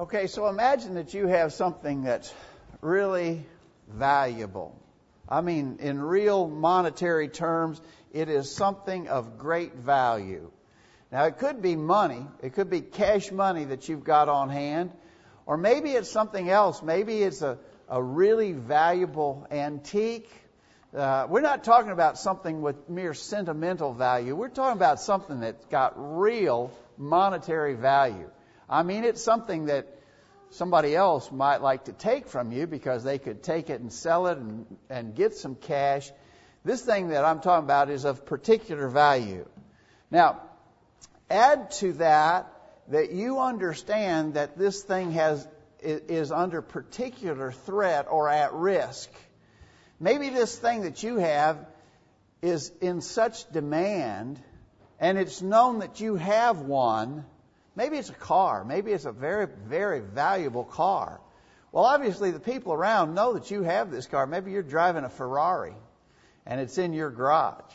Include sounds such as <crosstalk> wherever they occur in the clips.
Okay, so imagine that you have something that's really valuable. I mean, in real monetary terms, it is something of great value. Now, it could be money, it could be cash money that you've got on hand, or maybe it's something else. Maybe it's a, a really valuable antique. Uh, we're not talking about something with mere sentimental value. We're talking about something that's got real monetary value. I mean, it's something that somebody else might like to take from you because they could take it and sell it and, and get some cash. This thing that I'm talking about is of particular value. Now, add to that that you understand that this thing has is under particular threat or at risk. Maybe this thing that you have is in such demand and it's known that you have one. Maybe it's a car. Maybe it's a very, very valuable car. Well, obviously, the people around know that you have this car. Maybe you're driving a Ferrari and it's in your garage.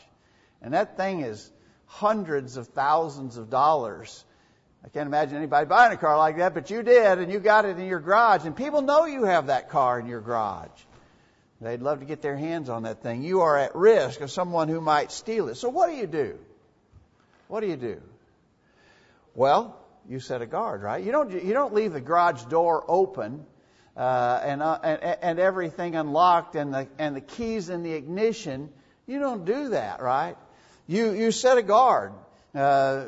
And that thing is hundreds of thousands of dollars. I can't imagine anybody buying a car like that, but you did, and you got it in your garage, and people know you have that car in your garage. They'd love to get their hands on that thing. You are at risk of someone who might steal it. So what do you do? What do you do? Well, you set a guard, right? You don't you don't leave the garage door open uh, and, uh, and and everything unlocked and the and the keys in the ignition. You don't do that, right? You, you set a guard. Uh,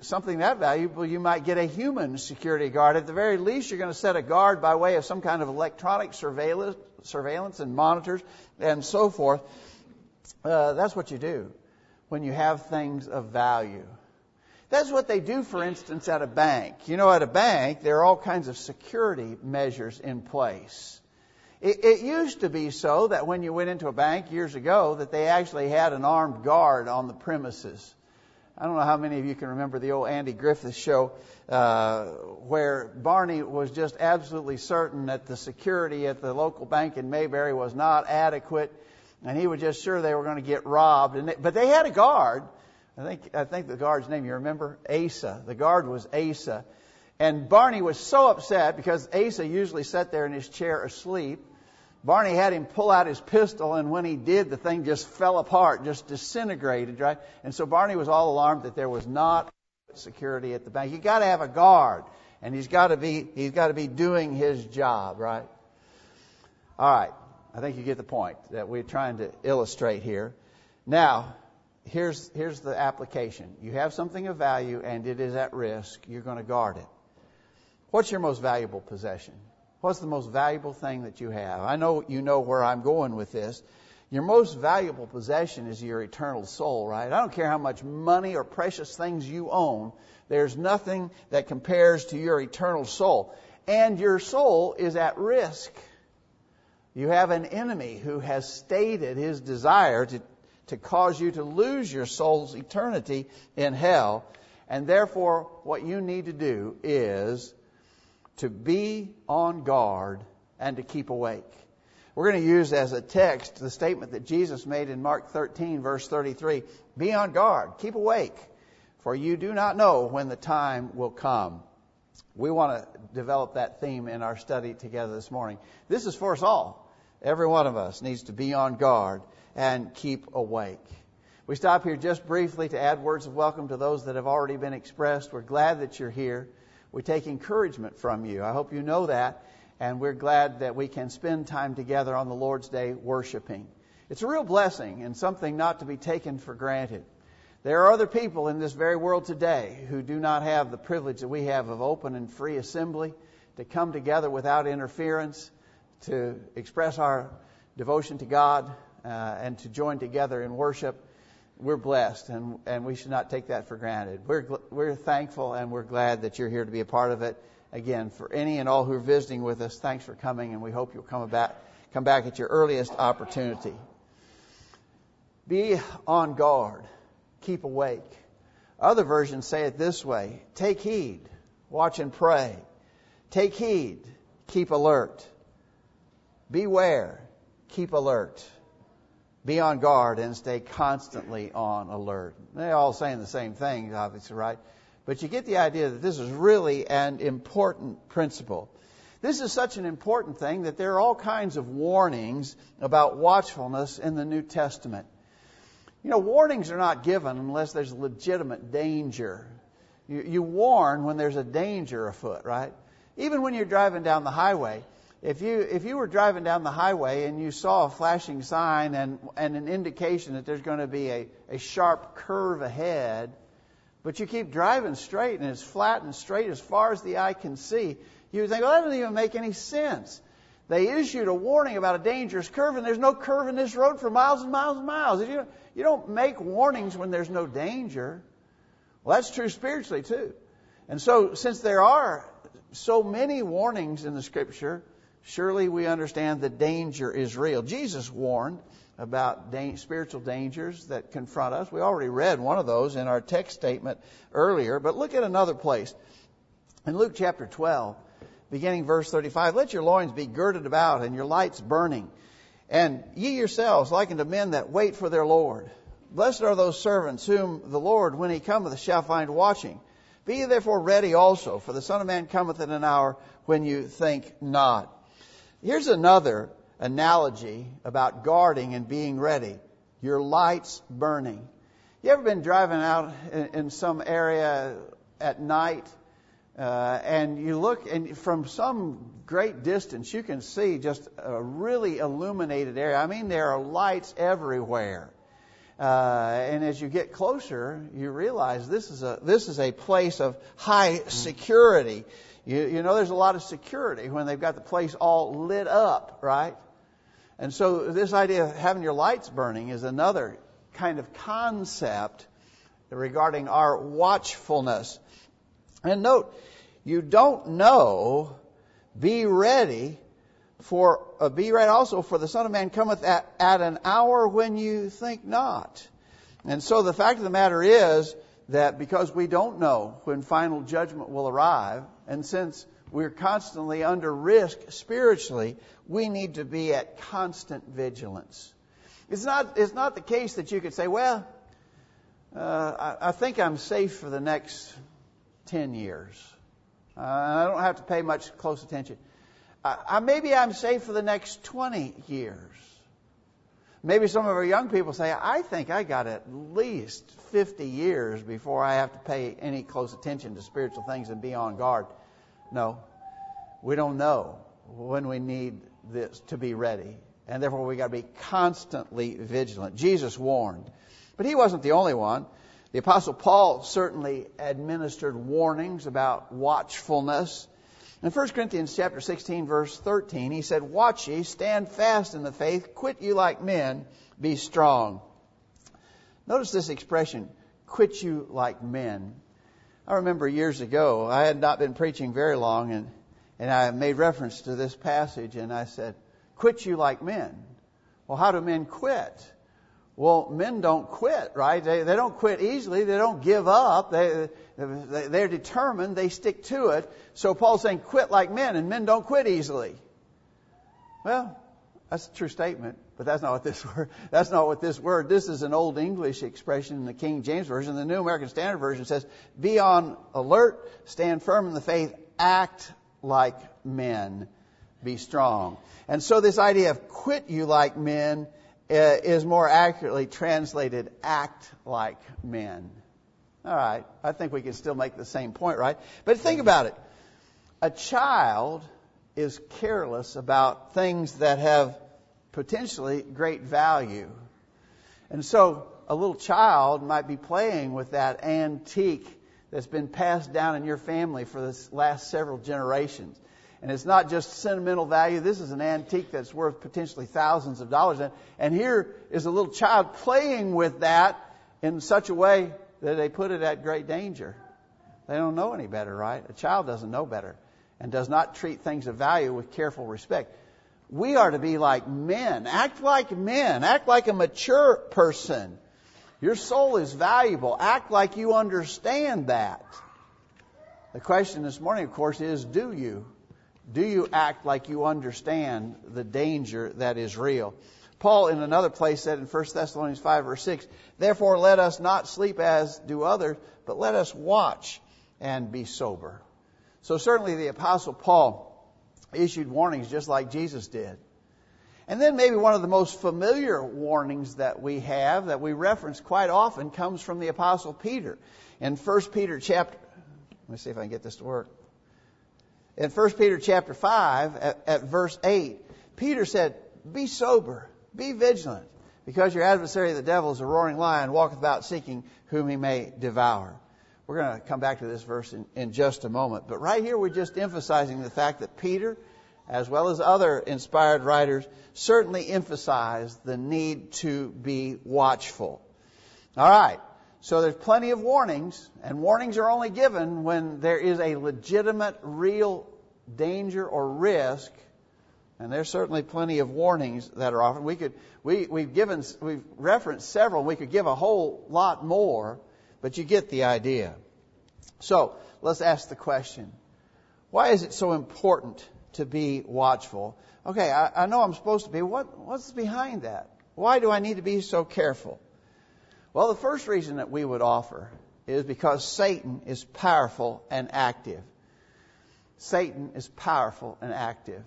something that valuable, you might get a human security guard. At the very least, you're going to set a guard by way of some kind of electronic surveillance, surveillance and monitors and so forth. Uh, that's what you do when you have things of value. That's what they do, for instance, at a bank. You know, at a bank, there are all kinds of security measures in place. It, it used to be so that when you went into a bank years ago, that they actually had an armed guard on the premises. I don't know how many of you can remember the old Andy Griffith show uh, where Barney was just absolutely certain that the security at the local bank in Mayberry was not adequate, and he was just sure they were going to get robbed. And they, but they had a guard. I think I think the guard's name you remember Asa. The guard was Asa, and Barney was so upset because Asa usually sat there in his chair asleep Barney had him pull out his pistol, and when he did, the thing just fell apart, just disintegrated, right? And so Barney was all alarmed that there was not security at the bank. You've got to have a guard, and he's got to be he's got to be doing his job, right? All right, I think you get the point that we're trying to illustrate here. Now, here's here's the application. You have something of value, and it is at risk. You're going to guard it. What's your most valuable possession? What's the most valuable thing that you have? I know you know where I'm going with this. Your most valuable possession is your eternal soul, right? I don't care how much money or precious things you own. There's nothing that compares to your eternal soul. And your soul is at risk. You have an enemy who has stated his desire to, to cause you to lose your soul's eternity in hell. And therefore, what you need to do is to be on guard and to keep awake. We're going to use as a text the statement that Jesus made in Mark 13, verse 33 Be on guard, keep awake, for you do not know when the time will come. We want to develop that theme in our study together this morning. This is for us all. Every one of us needs to be on guard and keep awake. We stop here just briefly to add words of welcome to those that have already been expressed. We're glad that you're here. We take encouragement from you. I hope you know that. And we're glad that we can spend time together on the Lord's Day worshiping. It's a real blessing and something not to be taken for granted. There are other people in this very world today who do not have the privilege that we have of open and free assembly, to come together without interference, to express our devotion to God, uh, and to join together in worship we're blessed, and, and we should not take that for granted. We're, we're thankful and we're glad that you're here to be a part of it. Again, for any and all who are visiting with us, thanks for coming, and we hope you'll come back, come back at your earliest opportunity. Be on guard. Keep awake. Other versions say it this way Take heed. Watch and pray. Take heed. Keep alert. Beware. Keep alert be on guard and stay constantly on alert. They're all saying the same thing, obviously, right? But you get the idea that this is really an important principle. This is such an important thing that there are all kinds of warnings about watchfulness in the New Testament. You know, warnings are not given unless there's legitimate danger. You, you warn when there's a danger afoot, right? Even when you're driving down the highway, if you if you were driving down the highway and you saw a flashing sign and and an indication that there's going to be a, a sharp curve ahead, but you keep driving straight and it's flat and straight as far as the eye can see, you would think, well, that doesn't even make any sense. They issued a warning about a dangerous curve, and there's no curve in this road for miles and miles and miles. You, you don't make warnings when there's no danger. Well, that's true spiritually, too. And so, since there are so many warnings in the Scripture, surely we understand the danger is real. Jesus warned about da- spiritual dangers that confront us. We already read one of those in our text statement earlier, but look at another place. In Luke chapter 12, beginning verse 35, let your loins be girded about and your lights burning, and ye yourselves like unto men that wait for their Lord. Blessed are those servants whom the Lord, when he cometh, shall find watching. Be therefore ready also, for the Son of Man cometh in an hour when you think not. Here's another analogy about guarding and being ready. Your lights burning. You ever been driving out in, some area at night, uh, and you look, and from some great distance, you can see just a really illuminated area. I mean, there are lights everywhere. Uh, and as you get closer, you realize this is a this is a place of high security. You, you know, there's a lot of security when they've got the place all lit up, right? And so this idea of having your lights burning is another kind of concept regarding our watchfulness. And note, you don't know, be ready for, uh, be ready also for the Son of Man cometh at, at an hour when you think not. And so the fact of the matter is that because we don't know when final judgment will arrive, and since we're constantly under risk spiritually, we need to be at constant vigilance. It's not, it's not the case that you could say, well, uh, I, I, think I'm safe for the next 10 years. Uh, I don't have to pay much close attention. I, maybe I'm safe for the next 20 years. Maybe some of our young people say, I think I got at least 50 years before I have to pay any close attention to spiritual things and be on guard. No, we don't know when we need this to be ready. And therefore, we got to be constantly vigilant. Jesus warned. But he wasn't the only one. The Apostle Paul certainly administered warnings about watchfulness. In 1 Corinthians chapter 16, verse 13, he said, Watch ye, stand fast in the faith, quit you like men, be strong. Notice this expression, quit you like men. I remember years ago, I had not been preaching very long, and, and I made reference to this passage, and I said, Quit you like men. Well, how do men quit? Well, men don't quit, right? They, they don't quit easily. They don't give up. They, they, they're determined. They stick to it. So Paul's saying, quit like men, and men don't quit easily. Well, that's a true statement. But that's not what this <laughs> word, that's not what this word, this is an old English expression in the King James Version. The New American Standard Version says, be on alert, stand firm in the faith, act like men, be strong. And so this idea of quit you like men Uh, is more accurately translated act like men. All right. I think we can still make the same point, right? But think about it. A child is careless about things that have potentially great value. And so a little child might be playing with that antique that's been passed down in your family for the last several generations. And it's not just sentimental value. This is an antique that's worth potentially thousands of dollars. And, and here is a little child playing with that in such a way that they put it at great danger. They don't know any better, right? A child doesn't know better and does not treat things of value with careful respect. We are to be like men. Act like men. Act like a mature person. Your soul is valuable. Act like you understand that. The question this morning, of course, is do you? Do you act like you understand the danger that is real? Paul, in another place, said in 1 Thessalonians 5, verse 6, Therefore let us not sleep as do others, but let us watch and be sober. So certainly the apostle Paul issued warnings just like Jesus did. And then maybe one of the most familiar warnings that we have that we reference quite often comes from the apostle Peter. In 1 Peter chapter let me see if I can get this to work. In 1 Peter chapter 5 at, at verse 8, Peter said, "Be sober, be vigilant, because your adversary the devil is a roaring lion walketh about seeking whom he may devour." We're going to come back to this verse in, in just a moment. But right here, we're just emphasizing the fact that Peter, as well as other inspired writers, certainly emphasize the need to be watchful. All right. So there's plenty of warnings, and warnings are only given when there is a legitimate, real danger or risk. And there's certainly plenty of warnings that are offered. We could, we, we've given, we've referenced several. We could give a whole lot more, but you get the idea. So let's ask the question: Why is it so important to be watchful? Okay, I, I know I'm supposed to be. What, what's behind that? Why do I need to be so careful? Well, the first reason that we would offer is because Satan is powerful and active. Satan is powerful and active.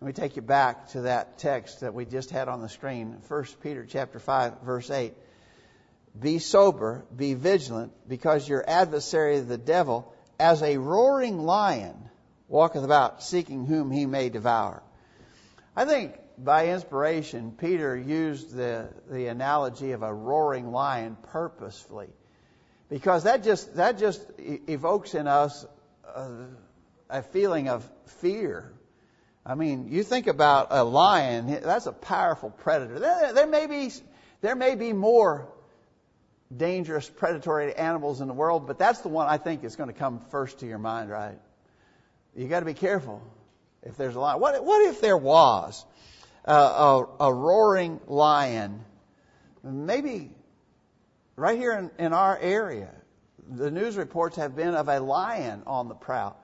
Let me take you back to that text that we just had on the screen, 1 Peter chapter 5 verse 8. Be sober, be vigilant, because your adversary the devil, as a roaring lion, walketh about seeking whom he may devour. I think by inspiration, Peter used the, the analogy of a roaring lion purposefully. Because that just, that just evokes in us a, a feeling of fear. I mean, you think about a lion, that's a powerful predator. There, there, may be, there may be more dangerous predatory animals in the world, but that's the one I think is going to come first to your mind, right? You got to be careful if there's a lion. What, what if there was? A, a, roaring lion. Maybe right here in, in our area, the news reports have been of a lion on the prowl.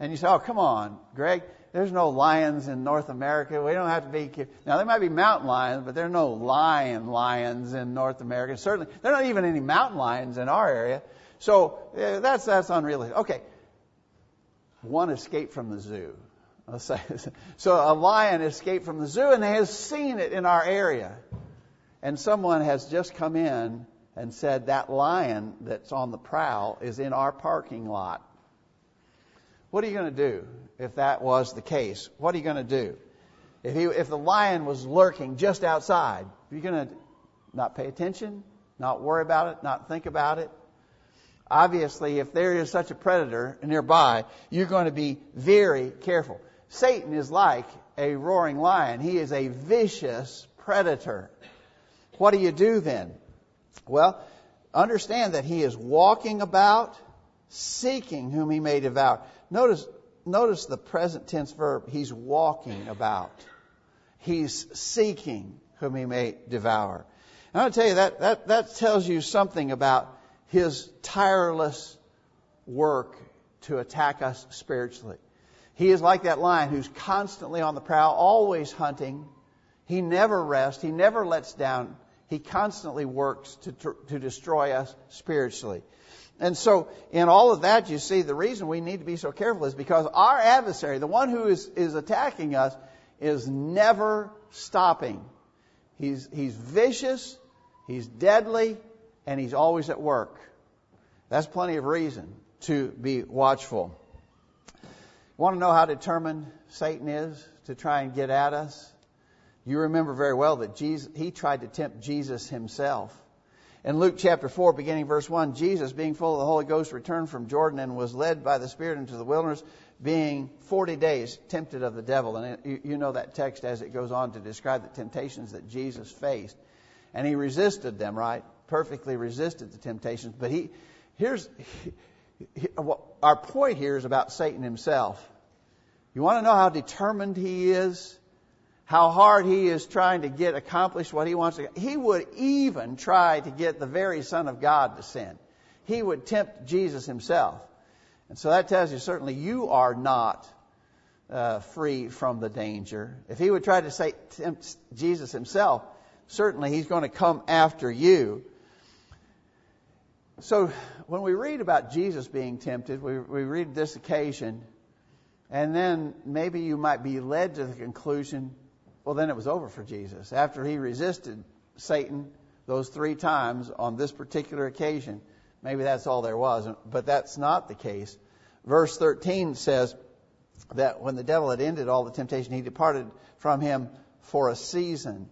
And you say, oh, come on, Greg, there's no lions in North America. We don't have to be. Now, there might be mountain lions, but there are no lion lions in North America. Certainly, there are not even any mountain lions in our area. So eh, that's, that's unrealistic. Okay. One escaped from the zoo. So a lion escaped from the zoo and has seen it in our area. And someone has just come in and said that lion that's on the prowl is in our parking lot. What are you going to do if that was the case? What are you going to do? If, he, if the lion was lurking just outside, are you going to not pay attention, not worry about it, not think about it? Obviously, if there is such a predator nearby, you're going to be very careful. Satan is like a roaring lion. He is a vicious predator. What do you do then? Well, understand that he is walking about, seeking whom he may devour. Notice, notice the present tense verb. He's walking about. He's seeking whom he may devour. And I'll tell you that, that, that tells you something about his tireless work to attack us spiritually. He is like that lion who's constantly on the prowl, always hunting. He never rests. He never lets down. He constantly works to, to, destroy us spiritually. And so, in all of that, you see, the reason we need to be so careful is because our adversary, the one who is, is attacking us, is never stopping. He's, he's vicious, he's deadly, and he's always at work. That's plenty of reason to be watchful. Want to know how determined Satan is to try and get at us? You remember very well that Jesus, he tried to tempt Jesus himself. In Luke chapter 4, beginning verse 1, Jesus, being full of the Holy Ghost, returned from Jordan and was led by the Spirit into the wilderness, being 40 days tempted of the devil. And you know that text as it goes on to describe the temptations that Jesus faced. And he resisted them, right? Perfectly resisted the temptations. But he, here's, our point here is about Satan himself. You want to know how determined he is? How hard he is trying to get accomplished what he wants to. He would even try to get the very Son of God to sin. He would tempt Jesus himself. And so that tells you certainly you are not uh, free from the danger. If he would try to say, tempt Jesus himself, certainly he's going to come after you. So when we read about Jesus being tempted, we, we read this occasion, and then maybe you might be led to the conclusion, well, then it was over for Jesus. After he resisted Satan those three times on this particular occasion, maybe that's all there was. But that's not the case. Verse 13 says that when the devil had ended all the temptation, he departed from him for a season.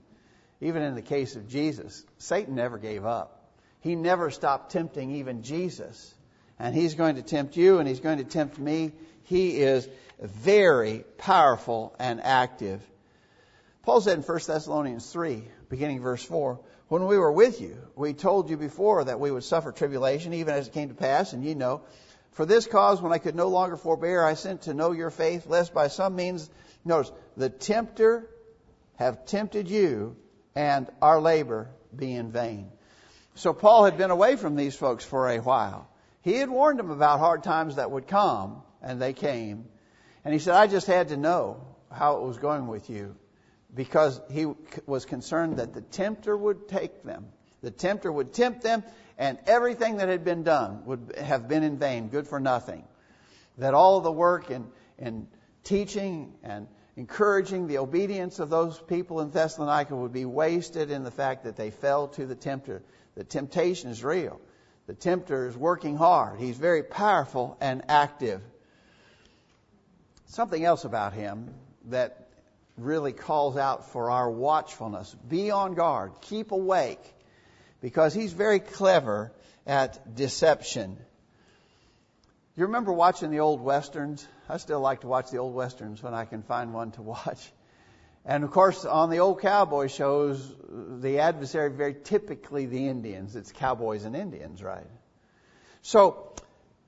Even in the case of Jesus, Satan never gave up. He never stopped tempting even Jesus. And he's going to tempt you and he's going to tempt me. He is very powerful and active. Paul said in 1 Thessalonians 3, beginning verse 4, When we were with you, we told you before that we would suffer tribulation, even as it came to pass, and ye know. For this cause, when I could no longer forbear, I sent to know your faith, lest by some means, notice, the tempter have tempted you, and our labor be in vain. So Paul had been away from these folks for a while. He had warned them about hard times that would come, and they came. And he said, I just had to know how it was going with you because he was concerned that the tempter would take them. The tempter would tempt them, and everything that had been done would have been in vain, good for nothing. That all the work and, and teaching and encouraging the obedience of those people in Thessalonica would be wasted in the fact that they fell to the tempter. The temptation is real. The tempter is working hard. He's very powerful and active. Something else about him that really calls out for our watchfulness. Be on guard. Keep awake. Because he's very clever at deception. You remember watching the old westerns? I still like to watch the old westerns when I can find one to watch. And of course, on the old cowboy shows, the adversary very typically the Indians. It's cowboys and Indians, right? So,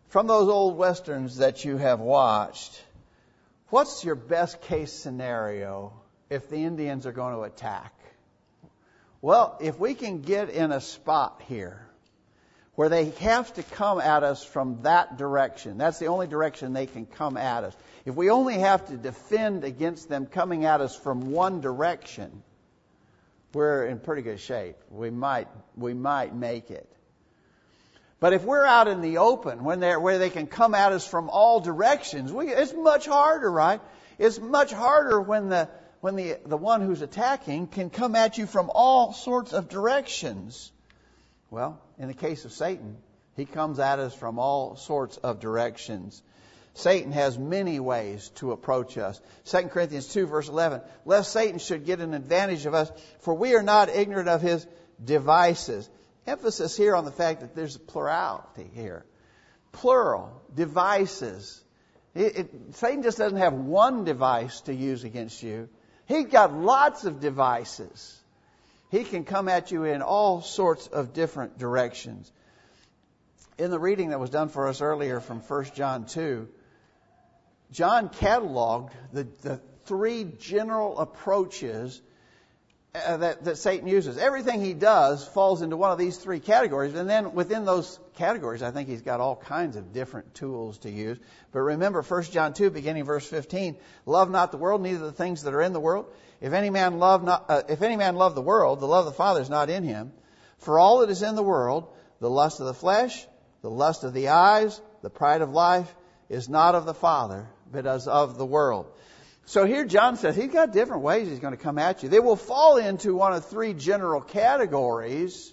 from those old westerns that you have watched, what's your best case scenario if the Indians are going to attack? Well, if we can get in a spot here where they have to come at us from that direction, that's the only direction they can come at us. If we only have to defend against them coming at us from one direction, we're in pretty good shape. We might, we might make it. But if we're out in the open, when they're, where they can come at us from all directions, we, it's much harder, right? It's much harder when the, when the, the one who's attacking can come at you from all sorts of directions. Well, in the case of Satan, he comes at us from all sorts of directions. Satan has many ways to approach us. 2 Corinthians 2 verse 11, lest Satan should get an advantage of us, for we are not ignorant of his devices. Emphasis here on the fact that there's a plurality here. Plural, devices. It, it, Satan just doesn't have one device to use against you. He's got lots of devices. He can come at you in all sorts of different directions. In the reading that was done for us earlier from 1 John 2, John cataloged the, the three general approaches uh, that, that Satan uses. Everything he does falls into one of these three categories, and then within those categories, I think he's got all kinds of different tools to use. But remember, 1 John 2, beginning verse 15, love not the world, neither the things that are in the world. If any man love not, uh, if any man love the world, the love of the Father is not in him. For all that is in the world, the lust of the flesh, the lust of the eyes, the pride of life, is not of the Father, but as of the world. So here John says he's got different ways he's going to come at you. They will fall into one of three general categories.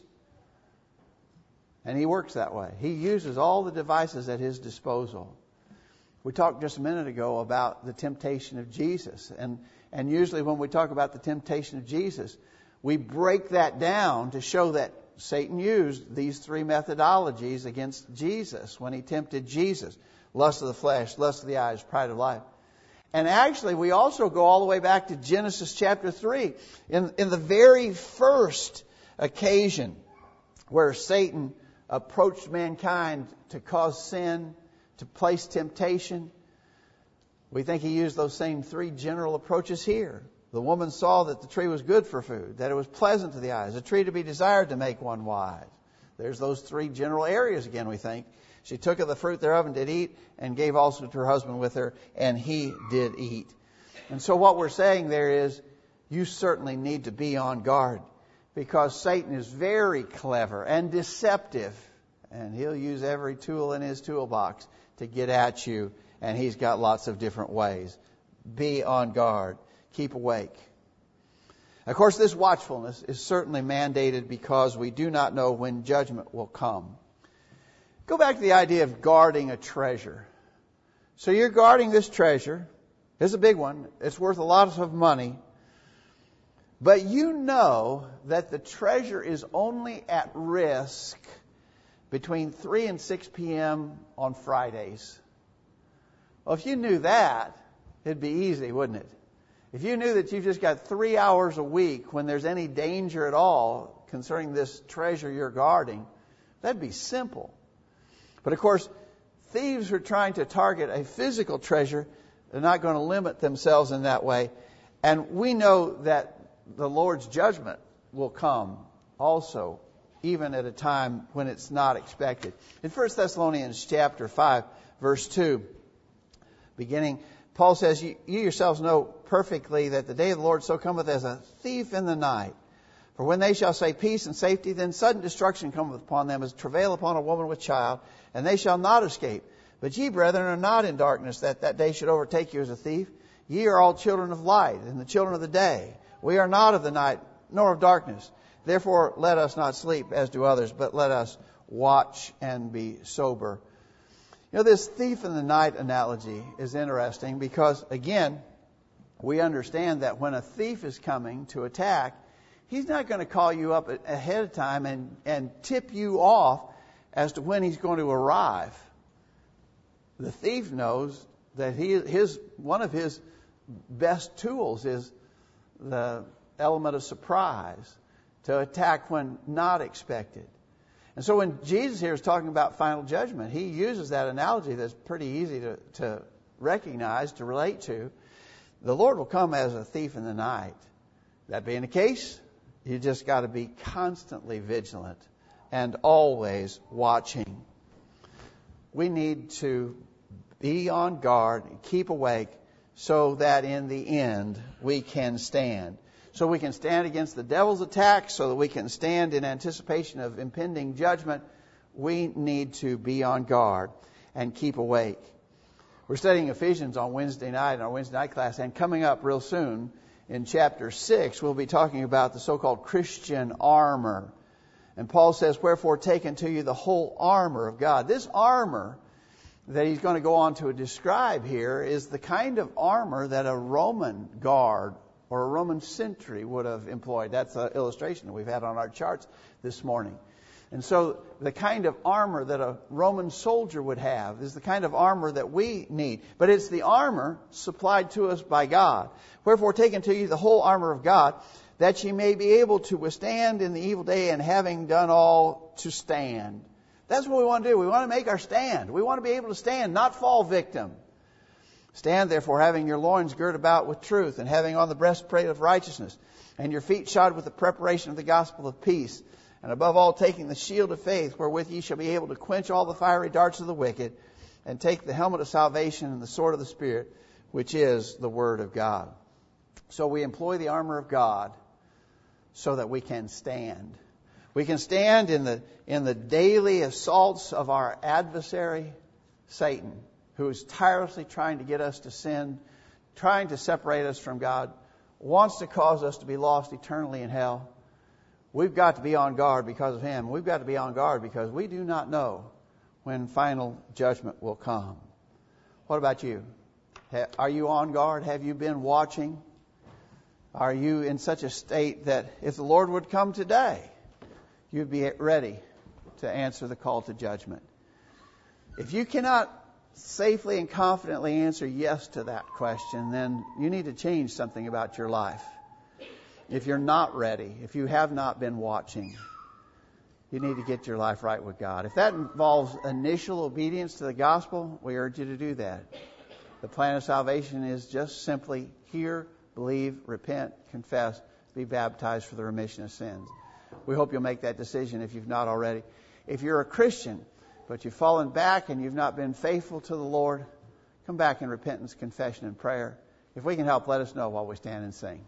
And he works that way. He uses all the devices at his disposal. We talked just a minute ago about the temptation of Jesus. And, and usually when we talk about the temptation of Jesus, we break that down to show that Satan used these three methodologies against Jesus when he tempted Jesus lust of the flesh, lust of the eyes, pride of life. And actually, we also go all the way back to Genesis chapter 3. In, in the very first occasion where Satan approached mankind to cause sin, to place temptation, we think he used those same three general approaches here. The woman saw that the tree was good for food, that it was pleasant to the eyes, a tree to be desired to make one wise. There's those three general areas again, we think. She took of the fruit thereof and did eat, and gave also to her husband with her, and he did eat. And so what we're saying there is, you certainly need to be on guard, because Satan is very clever and deceptive. and he'll use every tool in his toolbox to get at you, and he's got lots of different ways. Be on guard. Keep awake. Of course, this watchfulness is certainly mandated because we do not know when judgment will come. Go back to the idea of guarding a treasure. So you're guarding this treasure. It's a big one. It's worth a lot of money. But you know that the treasure is only at risk between 3 and 6 p.m. on Fridays. Well, if you knew that, it'd be easy, wouldn't it? If you knew that you've just got three hours a week when there's any danger at all concerning this treasure you're guarding, that'd be simple. But of course, thieves who are trying to target a physical treasure. They're not going to limit themselves in that way. And we know that the Lord's judgment will come also, even at a time when it's not expected. In 1 Thessalonians chapter 5, verse 2, beginning, Paul says, You yourselves know perfectly that the day of the Lord so cometh as a thief in the night. For when they shall say peace and safety, then sudden destruction cometh upon them as travail upon a woman with child, and they shall not escape. But ye, brethren, are not in darkness, that that day should overtake you as a thief. Ye are all children of light, and the children of the day. We are not of the night, nor of darkness. Therefore, let us not sleep as do others, but let us watch and be sober. You know, this thief in the night analogy is interesting because, again, we understand that when a thief is coming to attack, he's not going to call you up ahead of time and, and tip you off as to when he's going to arrive. The thief knows that he, his, one of his best tools is the element of surprise to attack when not expected. And so when Jesus here is talking about final judgment, he uses that analogy that's pretty easy to, to recognize, to relate to. The Lord will come as a thief in the night. That being the case, you just got to be constantly vigilant and always watching. We need to be on guard and keep awake so that in the end we can stand. So we can stand against the devil's attacks, so that we can stand in anticipation of impending judgment. We need to be on guard and keep awake. We're studying Ephesians on Wednesday night in our Wednesday night class, and coming up real soon in chapter 6, we'll be talking about the so called Christian armor. And Paul says, Wherefore take unto you the whole armor of God. This armor that he's going to go on to describe here is the kind of armor that a Roman guard or a Roman sentry would have employed. That's an illustration that we've had on our charts this morning. And so the kind of armor that a Roman soldier would have is the kind of armor that we need. But it's the armor supplied to us by God. Wherefore take unto you the whole armor of God, that ye may be able to withstand in the evil day, and having done all, to stand. That's what we want to do. We want to make our stand. We want to be able to stand, not fall victim. Stand therefore, having your loins girt about with truth, and having on the breastplate of righteousness, and your feet shod with the preparation of the gospel of peace, and above all, taking the shield of faith, wherewith ye shall be able to quench all the fiery darts of the wicked, and take the helmet of salvation and the sword of the Spirit, which is the Word of God. So we employ the armor of God so that we can stand. We can stand in the, in the daily assaults of our adversary, Satan, who is tirelessly trying to get us to sin, trying to separate us from God, wants to cause us to be lost eternally in hell. We've got to be on guard because of him. We've got to be on guard because we do not know when final judgment will come. What about you? Are you on guard? Have you been watching? Are you in such a state that if the Lord would come today, you'd be ready to answer the call to judgment. If you cannot safely and confidently answer yes to that question, then you need to change something about your life. If you're not ready, if you have not been watching, you need to get your life right with God. If that involves initial obedience to the gospel, we urge you to do that. The plan of salvation is just simply hear, believe, repent, confess, be baptized for the remission of sins. We hope you'll make that decision if you've not already. If you're a Christian, but you've fallen back and you've not been faithful to the Lord, come back in repentance, confession, and prayer. If we can help, let us know while we stand and sing.